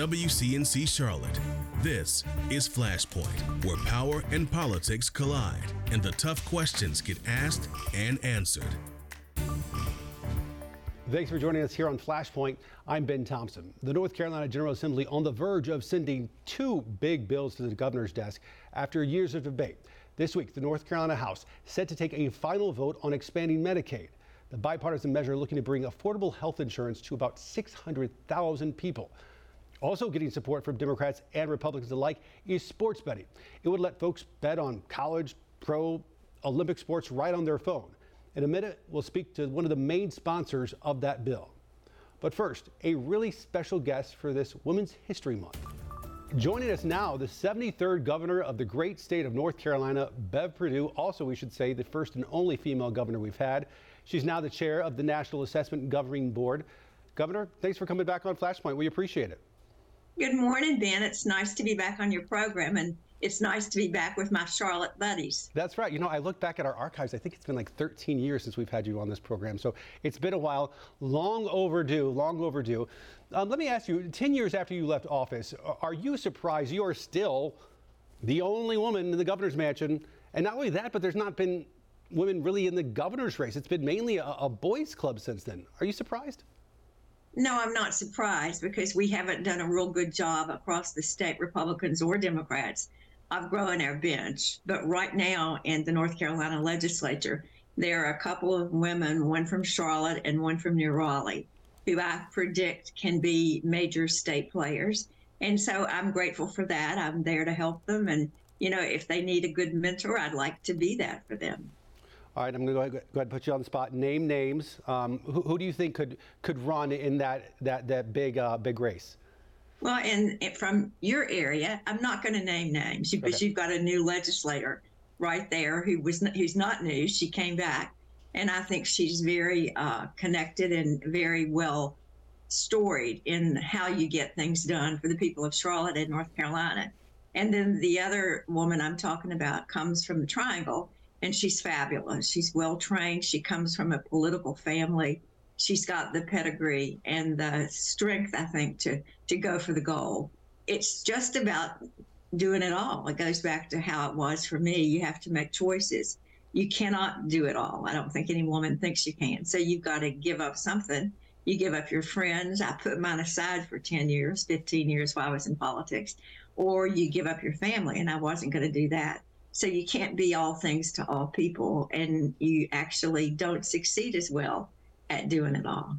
WCNC Charlotte. This is Flashpoint, where power and politics collide and the tough questions get asked and answered. Thanks for joining us here on Flashpoint. I'm Ben Thompson. The North Carolina General Assembly on the verge of sending two big bills to the governor's desk after years of debate. This week, the North Carolina House set to take a final vote on expanding Medicaid. The bipartisan measure looking to bring affordable health insurance to about 600,000 people. Also getting support from Democrats and Republicans alike is sports betting. It would let folks bet on college, pro, Olympic sports right on their phone. In a minute, we'll speak to one of the main sponsors of that bill. But first, a really special guest for this Women's History Month. Joining us now, the 73rd governor of the great state of North Carolina, Bev Perdue. Also, we should say the first and only female governor we've had. She's now the chair of the National Assessment Governing Board. Governor, thanks for coming back on Flashpoint. We appreciate it. Good morning, Ben. It's nice to be back on your program, and it's nice to be back with my Charlotte buddies. That's right. You know, I look back at our archives. I think it's been like 13 years since we've had you on this program. So it's been a while. Long overdue, long overdue. Um, let me ask you 10 years after you left office, are you surprised you are still the only woman in the governor's mansion? And not only that, but there's not been women really in the governor's race. It's been mainly a, a boys' club since then. Are you surprised? No, I'm not surprised because we haven't done a real good job across the state, Republicans or Democrats, of growing our bench. But right now in the North Carolina legislature, there are a couple of women, one from Charlotte and one from New Raleigh, who I predict can be major state players. And so I'm grateful for that. I'm there to help them. And, you know, if they need a good mentor, I'd like to be that for them. All right, I'm going to go ahead and put you on the spot. Name names. Um, who, who, do you think could could run in that that that big uh, big race? Well, and, from your area, I'm not going to name names because okay. you've got a new legislator right there who was who's not new. She came back, and I think she's very uh, connected and very well storied in how you get things done for the people of Charlotte and North Carolina. And then the other woman I'm talking about comes from the Triangle and she's fabulous. She's well trained. She comes from a political family. She's got the pedigree and the strength, I think, to to go for the goal. It's just about doing it all. It goes back to how it was for me. You have to make choices. You cannot do it all. I don't think any woman thinks you can. So you've got to give up something. You give up your friends. I put mine aside for 10 years, 15 years while I was in politics. Or you give up your family, and I wasn't going to do that. So you can't be all things to all people, and you actually don't succeed as well at doing it all.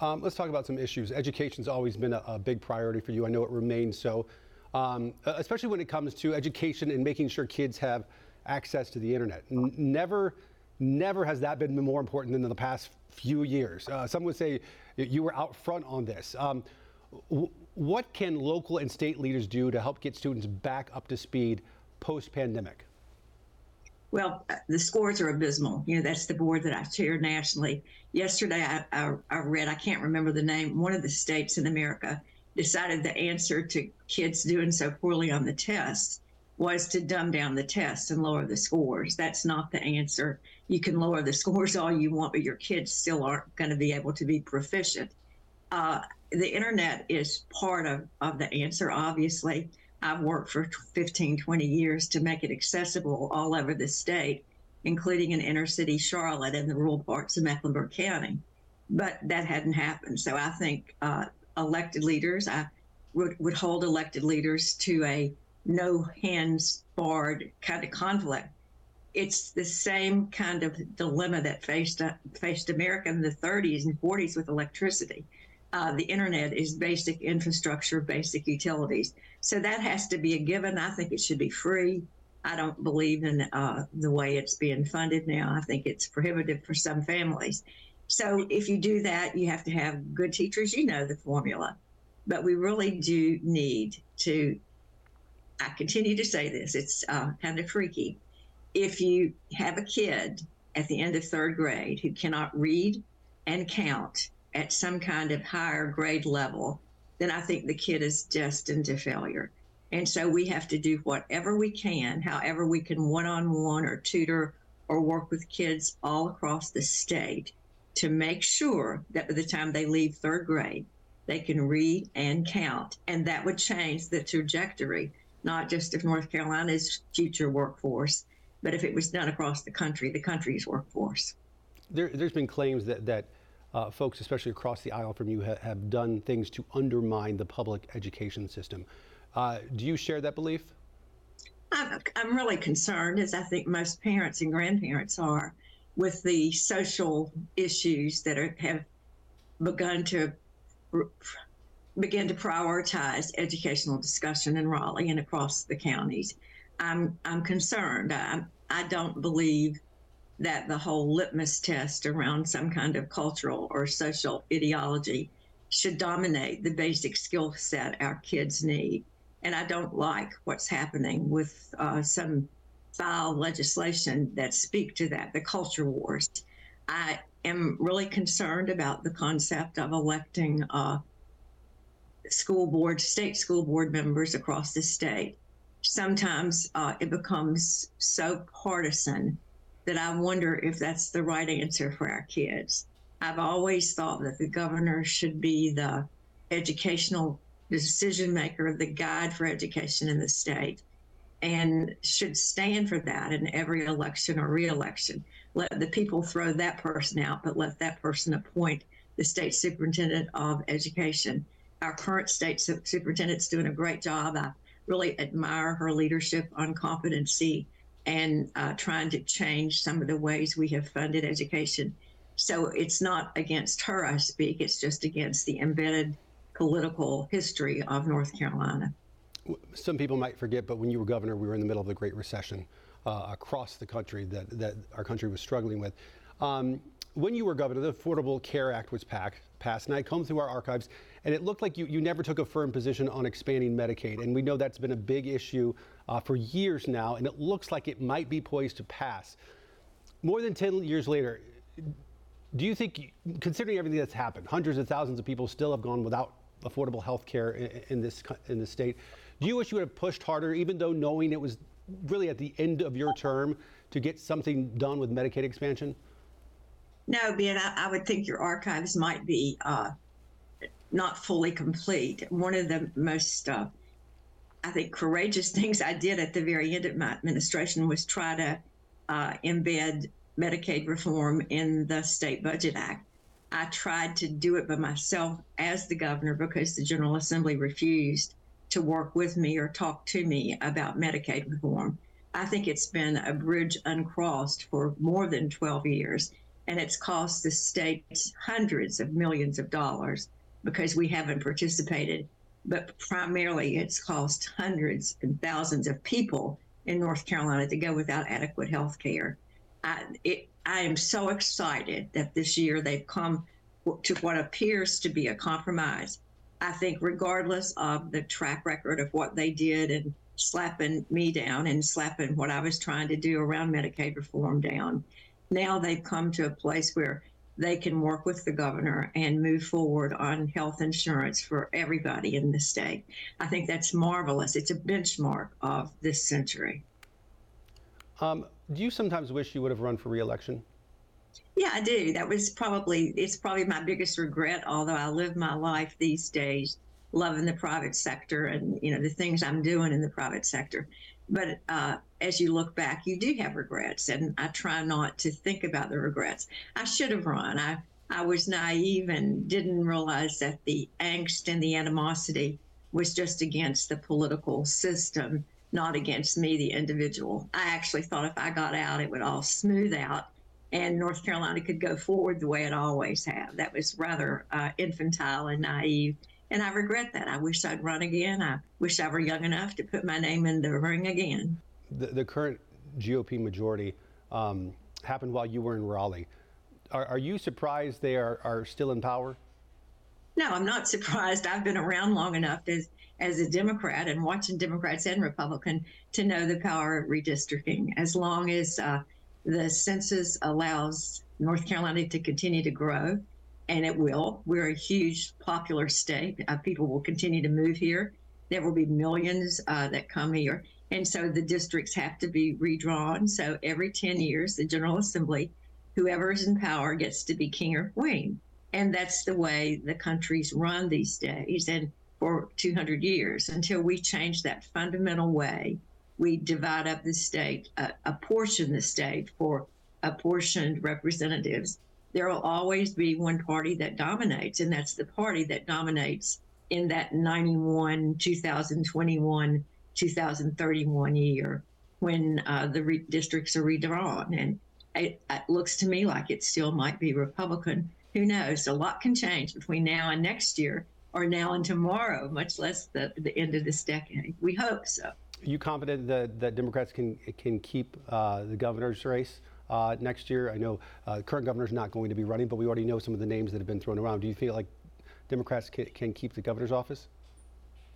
Um, let's talk about some issues. Education's always been a, a, big priority for you. I know it remains so, um, especially when it comes to education and making sure kids have access to the internet. N- never, never has that been more important than in the past few years. Uh, some would say you were out front on this. Um, w- what can local and state leaders do to help get students back up to speed post pandemic? Well, the scores are abysmal. You know, that's the board that I chair nationally. Yesterday, I, I, I, read, I can't remember the name, one of the states in America decided the answer to kids doing so poorly on the tests was to dumb down the test and lower the scores. That's not the answer. You can lower the scores all you want, but your kids still aren't going to be able to be proficient. Uh, the internet is part of, of the answer, obviously. I've worked for 15, 20 years to make it accessible all over the state, including in inner city Charlotte and the rural parts of Mecklenburg County. But that hadn't happened. So I think uh, elected leaders, I would, would hold elected leaders to a no hands barred kind of conflict. It's the same kind of dilemma that faced uh, faced America in the 30s and 40s with electricity uh, the internet is basic infrastructure, basic utilities. So that has to be a given. I think it should be free. I don't believe in uh, the way it's being funded now. I think it's prohibitive for some families. So if you do that, you have to have good teachers. You know the formula. But we really do need to, I continue to say this, it's uh, kind of freaky. If you have a kid at the end of third grade who cannot read and count, at some kind of higher grade level, then I think the kid is destined to failure. And so we have to do whatever we can, however we can one on one or tutor or work with kids all across the state to make sure that by the time they leave third grade, they can read and count, and that would change the trajectory, not just of North Carolina's future workforce, but if it was done across the country, the country's workforce. There, has been claims that that uh, folks, especially across the aisle from you, ha- have done things to undermine the public education system. Uh, do you share that belief? I'm, I'm really concerned, as I think most parents and grandparents are, with the social issues that are, have begun to begin to prioritize educational discussion in Raleigh and across the counties. I'm I'm concerned. I, I don't believe that the whole litmus test around some kind of cultural or social ideology should dominate the basic skill set our kids need. And I don't like what's happening with uh, some foul legislation that speak to that, the culture wars. I am really concerned about the concept of electing uh, school board, state school board members across the state. Sometimes uh, it becomes so partisan that I wonder if that's the right answer for our kids. I've always thought that the governor should be the educational decision maker, the guide for education in the state, and should stand for that in every election or reelection. Let the people throw that person out, but let that person appoint the state superintendent of education. Our current state superintendent's doing a great job. I really admire her leadership on competency and uh, trying to change some of the ways we have funded education. So it's not against her I speak, it's just against the embedded political history of North Carolina. Some people might forget, but when you were governor, we were in the middle of the Great Recession uh, across the country that, that our country was struggling with. Um, when you were governor, the Affordable Care Act was passed, and I combed through our archives, and it looked like you, you never took a firm position on expanding Medicaid. And we know that's been a big issue uh, for years now, and it looks like it might be poised to pass. More than 10 years later, do you think, considering everything that's happened, hundreds of thousands of people still have gone without affordable health care in, in, this, in this state, do you wish you would have pushed harder, even though knowing it was really at the end of your term, to get something done with Medicaid expansion? No, Ben, I, I would think your archives might be uh, not fully complete. One of the most, uh, I think, courageous things I did at the very end of my administration was try to uh, embed Medicaid reform in the State Budget Act. I tried to do it by myself as the governor because the General Assembly refused to work with me or talk to me about Medicaid reform. I think it's been a bridge uncrossed for more than 12 years and it's cost the state hundreds of millions of dollars because we haven't participated. But primarily, it's cost hundreds and thousands of people in North Carolina to go without adequate health care. I, I am so excited that this year they've come to what appears to be a compromise. I think, regardless of the track record of what they did and slapping me down and slapping what I was trying to do around Medicaid reform down, now they've come to a place where they can work with the governor and move forward on health insurance for everybody in the state. I think that's marvelous. It's a benchmark of this century. Um, do you sometimes wish you would have run for reelection? Yeah, I do. That was probably it's probably my biggest regret. Although I live my life these days loving the private sector and you know the things I'm doing in the private sector, but uh, as you look back, you do have regrets, and I try not to think about the regrets. I should have run. I I was naive and didn't realize that the angst and the animosity was just against the political system, not against me, the individual. I actually thought if I got out, it would all smooth out and North Carolina could go forward the way it always have. That was rather uh, infantile and naive. And I regret that. I wish I'd run again. I wish I were young enough to put my name in the ring again. The, the current GOP majority um, happened while you were in Raleigh. Are, are you surprised they are, are still in power? No, I'm not surprised. I've been around long enough as, as a Democrat and watching Democrats and Republican to know the power of redistricting. As long as uh, the census allows North Carolina to continue to grow, and it will. We're a huge, popular state. Uh, people will continue to move here. There will be millions uh, that come here. And so the districts have to be redrawn. So every 10 years, the General Assembly, whoever is in power, gets to be king or queen. And that's the way the country's run these days and for 200 years until we change that fundamental way. We divide up the state, uh, apportion the state for apportioned representatives. There will always be one party that dominates, and that's the party that dominates in that 91, 2021, 2031 year when uh, the re- districts are redrawn. And it, it looks to me like it still might be Republican. Who knows? A lot can change between now and next year, or now and tomorrow, much less the, the end of this decade. We hope so. Are you confident that, that Democrats can can keep uh, the governor's race uh, next year? I know uh, current governor's not going to be running, but we already know some of the names that have been thrown around. Do you feel like Democrats can, can keep the governor's office?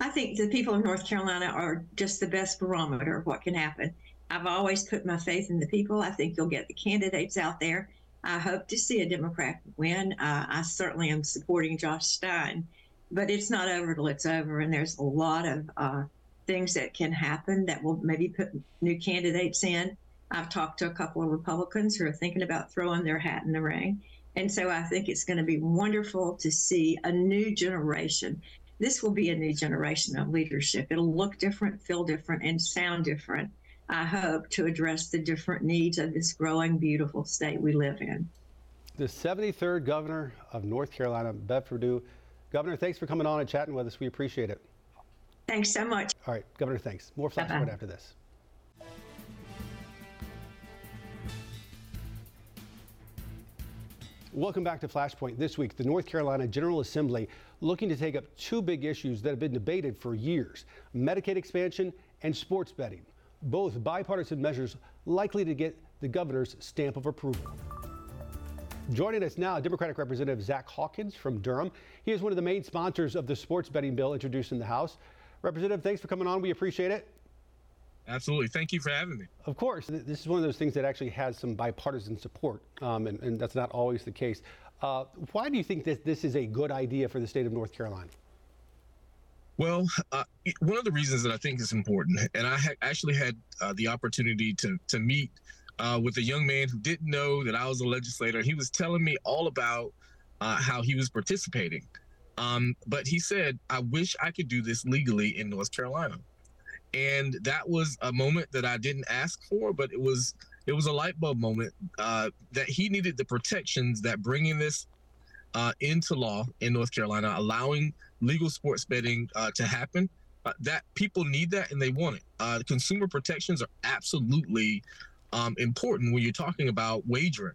I think the people of North Carolina are just the best barometer of what can happen. I've always put my faith in the people. I think you'll get the candidates out there. I hope to see a Democrat win. Uh, I certainly am supporting Josh Stein, but it's not over till it's over. And there's a lot of uh, things that can happen that will maybe put new candidates in. I've talked to a couple of Republicans who are thinking about throwing their hat in the ring. And so I think it's going to be wonderful to see a new generation. This will be a new generation of leadership. It'll look different, feel different, and sound different I hope, to address the different needs of this growing, beautiful state we live in. The 73rd governor of North Carolina, Bev Perdue. Governor, thanks for coming on and chatting with us. We appreciate it. Thanks so much. All right, Governor, thanks. More Flashpoint after this. Welcome back to Flashpoint. This week, the North Carolina General Assembly looking to take up two big issues that have been debated for years Medicaid expansion and sports betting both bipartisan measures likely to get the governor's stamp of approval. Joining us now, Democratic Representative Zach Hawkins from Durham. He is one of the main sponsors of the sports betting bill introduced in the House. Representative, thanks for coming on. We appreciate it. Absolutely. Thank you for having me. Of course. This is one of those things that actually has some bipartisan support, um, and, and, that's not always the case. Uh, why do you think that this is a good idea for the state of North Carolina? Well, uh, one of the reasons that I think is important, and I ha- actually had uh, the opportunity to to meet uh, with a young man who didn't know that I was a legislator. He was telling me all about uh, how he was participating, um, but he said, "I wish I could do this legally in North Carolina," and that was a moment that I didn't ask for, but it was it was a light bulb moment uh, that he needed the protections that bringing this uh, into law in North Carolina, allowing legal sports betting uh, to happen. Uh, that people need that and they want it. Uh, consumer protections are absolutely um, important when you're talking about wagering.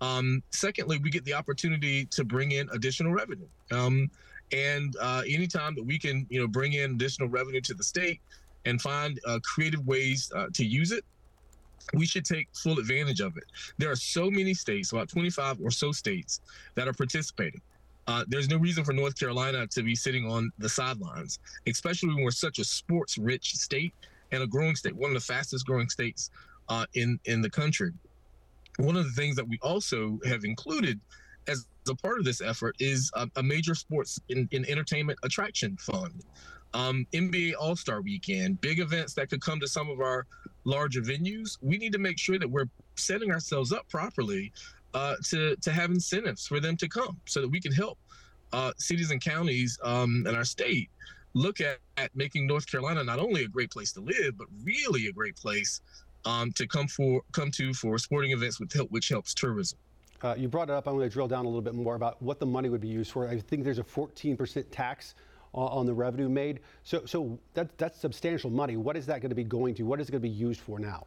Um, secondly, we get the opportunity to bring in additional revenue. Um, and uh, anytime that we can, you know, bring in additional revenue to the state and find uh, creative ways uh, to use it, we should take full advantage of it. There are so many states, about 25 or so states, that are participating. Uh, there's no reason for North Carolina to be sitting on the sidelines, especially when we're such a sports rich state and a growing state, one of the fastest growing states uh, in, in the country. One of the things that we also have included as a part of this effort is a, a major sports in and entertainment attraction fund. Um, NBA All Star Weekend, big events that could come to some of our larger venues. We need to make sure that we're setting ourselves up properly uh, to to have incentives for them to come, so that we can help uh, cities and counties um, in our state look at, at making North Carolina not only a great place to live, but really a great place um, to come for come to for sporting events with help, which helps tourism. Uh, you brought it up. I want to drill down a little bit more about what the money would be used for. I think there's a 14% tax on, the revenue made. So, so that, that's substantial money. What is that going to be going to? What is it going to be used for now?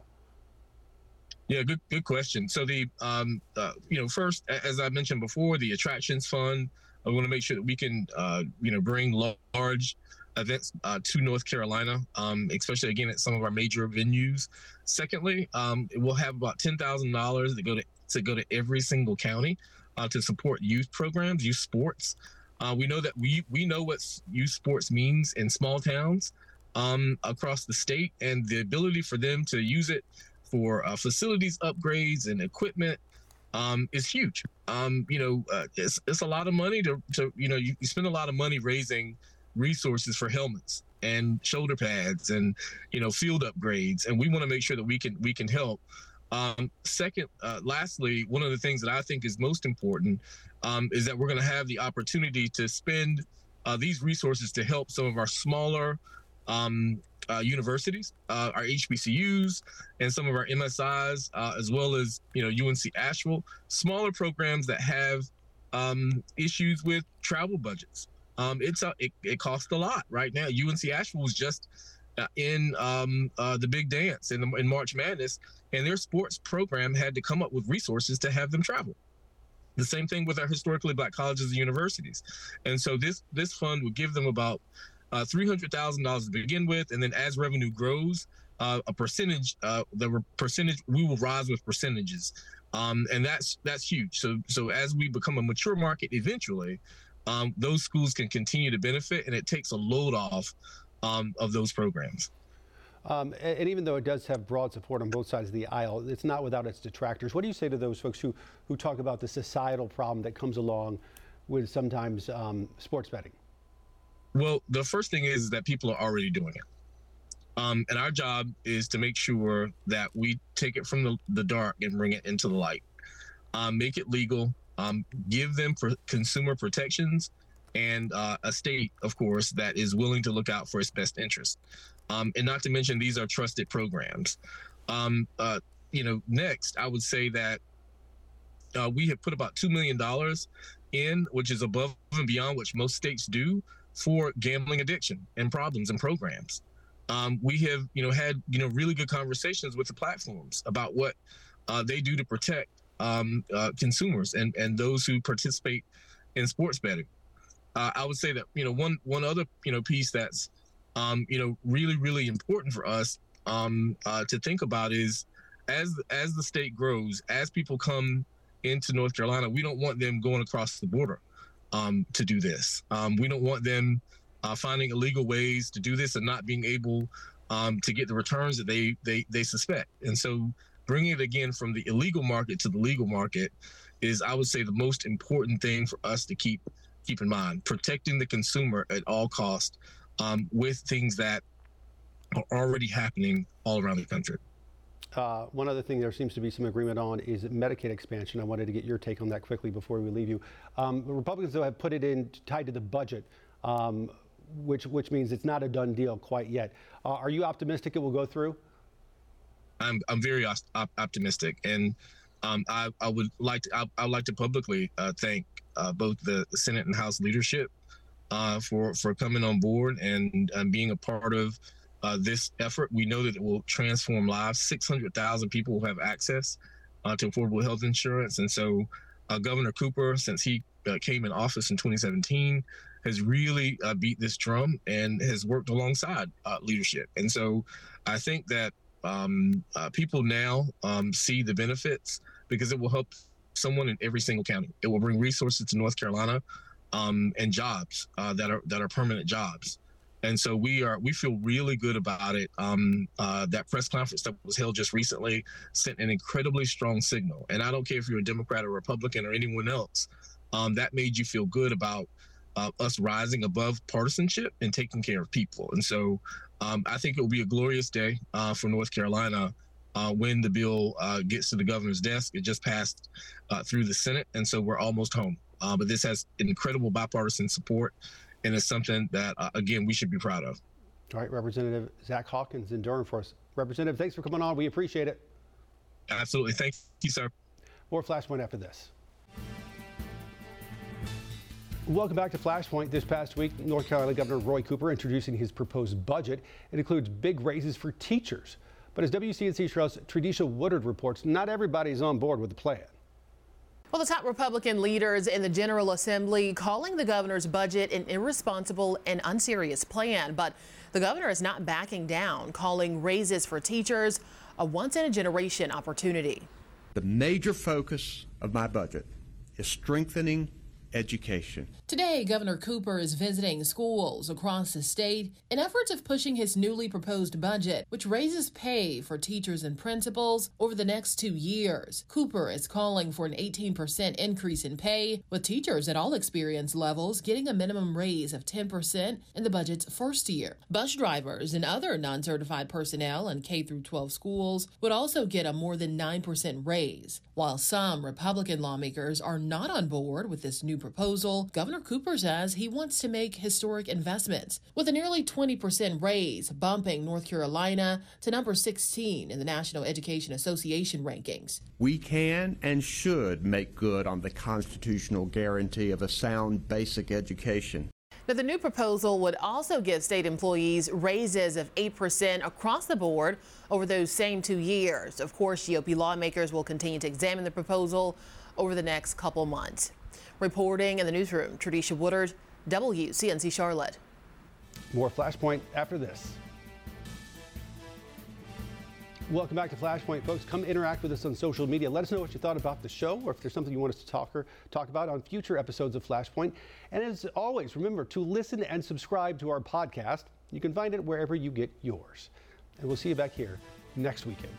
Yeah, good good question. So the um, uh, you know first, as I mentioned before, the attractions fund. I want to make sure that we can uh, you know bring large events uh, to North Carolina, um, especially again at some of our major venues. Secondly, um, we'll have about ten thousand dollars to go to to go to every single county uh, to support youth programs, youth sports. Uh, we know that we we know what youth sports means in small towns um, across the state, and the ability for them to use it for uh, facilities upgrades and equipment um, is huge. Um, you know, uh, it's, it's a lot of money to, to you know, you, you, spend a lot of money raising resources for helmets and shoulder pads and, you know, field upgrades. And we want to make sure that we can, we can help Um, second, uh, lastly, one of the things that I think is most important um, is that we're going to have the opportunity to spend uh, these resources to help some of our smaller um, uh, universities, uh, our HBCUs, and some of our MSIs, uh, as well as you know UNC Asheville, smaller programs that have um, issues with travel budgets. Um, it's a, it, it costs a lot right now. UNC Asheville was just uh, in um, uh, the big dance in, the, in March Madness, and their sports program had to come up with resources to have them travel. The same thing with our historically black colleges and universities, and so this this fund would give them about uh, three hundred thousand dollars to begin with, and then as revenue grows, uh, a percentage uh, the percentage we will rise with percentages, um, and that's that's huge. So so as we become a mature market eventually, um, those schools can continue to benefit, and it takes a load off um, of those programs. Um, and, even though it does have broad support on both sides of the aisle, it's not without its detractors. What do you say to those folks who, who talk about the societal problem that comes along with sometimes um, sports betting? Well, the first thing is that people are already doing it. Um, and our job is to make sure that we take it from the, the dark and bring it into the light. Um, make it legal, um, give them consumer protections and uh, a state, of course, that is willing to look out for its best interest. Um, and not to mention, these are trusted programs. Um, uh, you know, next, I would say that uh, we have put about $2 million in, which is above and beyond which most states do for gambling addiction and problems and programs. Um, we have, you know, had, you know, really good conversations with the platforms about what uh, they do to protect um, uh, consumers and, and those who participate in sports betting uh, I would say that you know one one other you know piece that's um, you know really really important for us um, uh, to think about is as as the state grows, as people come into North Carolina, we don't want them going across the border um, to do this. Um, we don't want them uh, finding illegal ways to do this and not being able um, to get the returns that they they they suspect. And so bringing it again from the illegal market to the legal market is, I would say, the most important thing for us to keep keep in mind protecting the consumer at all cost um, with things that are already happening all around the country. Uh, one other thing there seems to be some agreement on is Medicaid expansion. I wanted to get your take on that quickly before we leave you. Um, Republicans, though, have put it in tied to the budget, um, which which means it's not a done deal quite yet. Uh, are you optimistic it will go through? I'm I'm very op- optimistic, and um, I, I would like to I, I would like to publicly uh, thank uh, both the, the, Senate and House leadership uh, for for coming on board and, being a part of uh, this effort. We know that it will transform lives. Six hundred thousand people will have access uh, to affordable health insurance, and so uh, Governor Cooper, since he uh, came in office in 2017, has really beat this drum and has worked alongside leadership. And so I think that um, people now um, see the benefits because it will help someone in every single county. It will bring resources to North Carolina um, and jobs uh, that are that are permanent jobs. And so we are we feel really good about it. Um, uh, that press conference that was held just recently sent an incredibly strong signal. And I don't care if you're a Democrat or Republican or anyone else, um, that made you feel good about uh, us rising above partisanship and taking care of people. And so um, I think it will be a glorious day uh, for North Carolina uh, when the bill uh, gets to the governor's desk. It just passed uh, through the Senate, and so we're almost home. Uh, but this has incredible bipartisan support, and it's something that, uh, again, we should be proud of. All right, Representative Zach Hawkins in Durham for us. Representative, thanks for coming on. We appreciate it. Absolutely. Thank you, sir. More Flashpoint after this. Welcome back to Flashpoint. This past week, North Carolina Governor Roy Cooper introducing his proposed budget. It includes big raises for teachers. But as WCNC Charlotte's Tradisha Woodard reports, not everybody's on board with the plan. Well, the top Republican leaders in the General Assembly calling the governor's budget an irresponsible and unserious plan. But the governor is not backing down, calling raises for teachers a once in a generation opportunity. The major focus of my budget is strengthening education. Today, Governor Cooper is visiting schools across the state in efforts of pushing his newly proposed budget, which raises pay for teachers and principals over the next two years. Cooper is calling for an 18% increase in pay, with teachers at all experience levels getting a minimum raise of 10% in the budget's first year. Bus drivers and other non-certified personnel in K through 12 schools would also get a more than 9% raise. While some Republican lawmakers are not on board with this new proposal, Governor Cooper says he wants to make historic investments, with a nearly 20% raise, bumping North Carolina to number 16 in the National Education Association rankings. We can and should make good on the constitutional guarantee of a sound basic education. Now, the new proposal would also give state employees raises of 8% across the board over those same two years. Of course, GOP lawmakers will continue to examine the proposal over the next couple months. Reporting in the newsroom, Tradisha Woodard, WCNC Charlotte. More Flashpoint after this. Welcome back to Flashpoint, folks. Come interact with us on social media. Let us know what you thought about the show or if there's something you want us to talk, or, talk about on future episodes of Flashpoint. And as always, remember to listen and subscribe to our podcast. You can find it wherever you get yours. And we'll see you back here next weekend.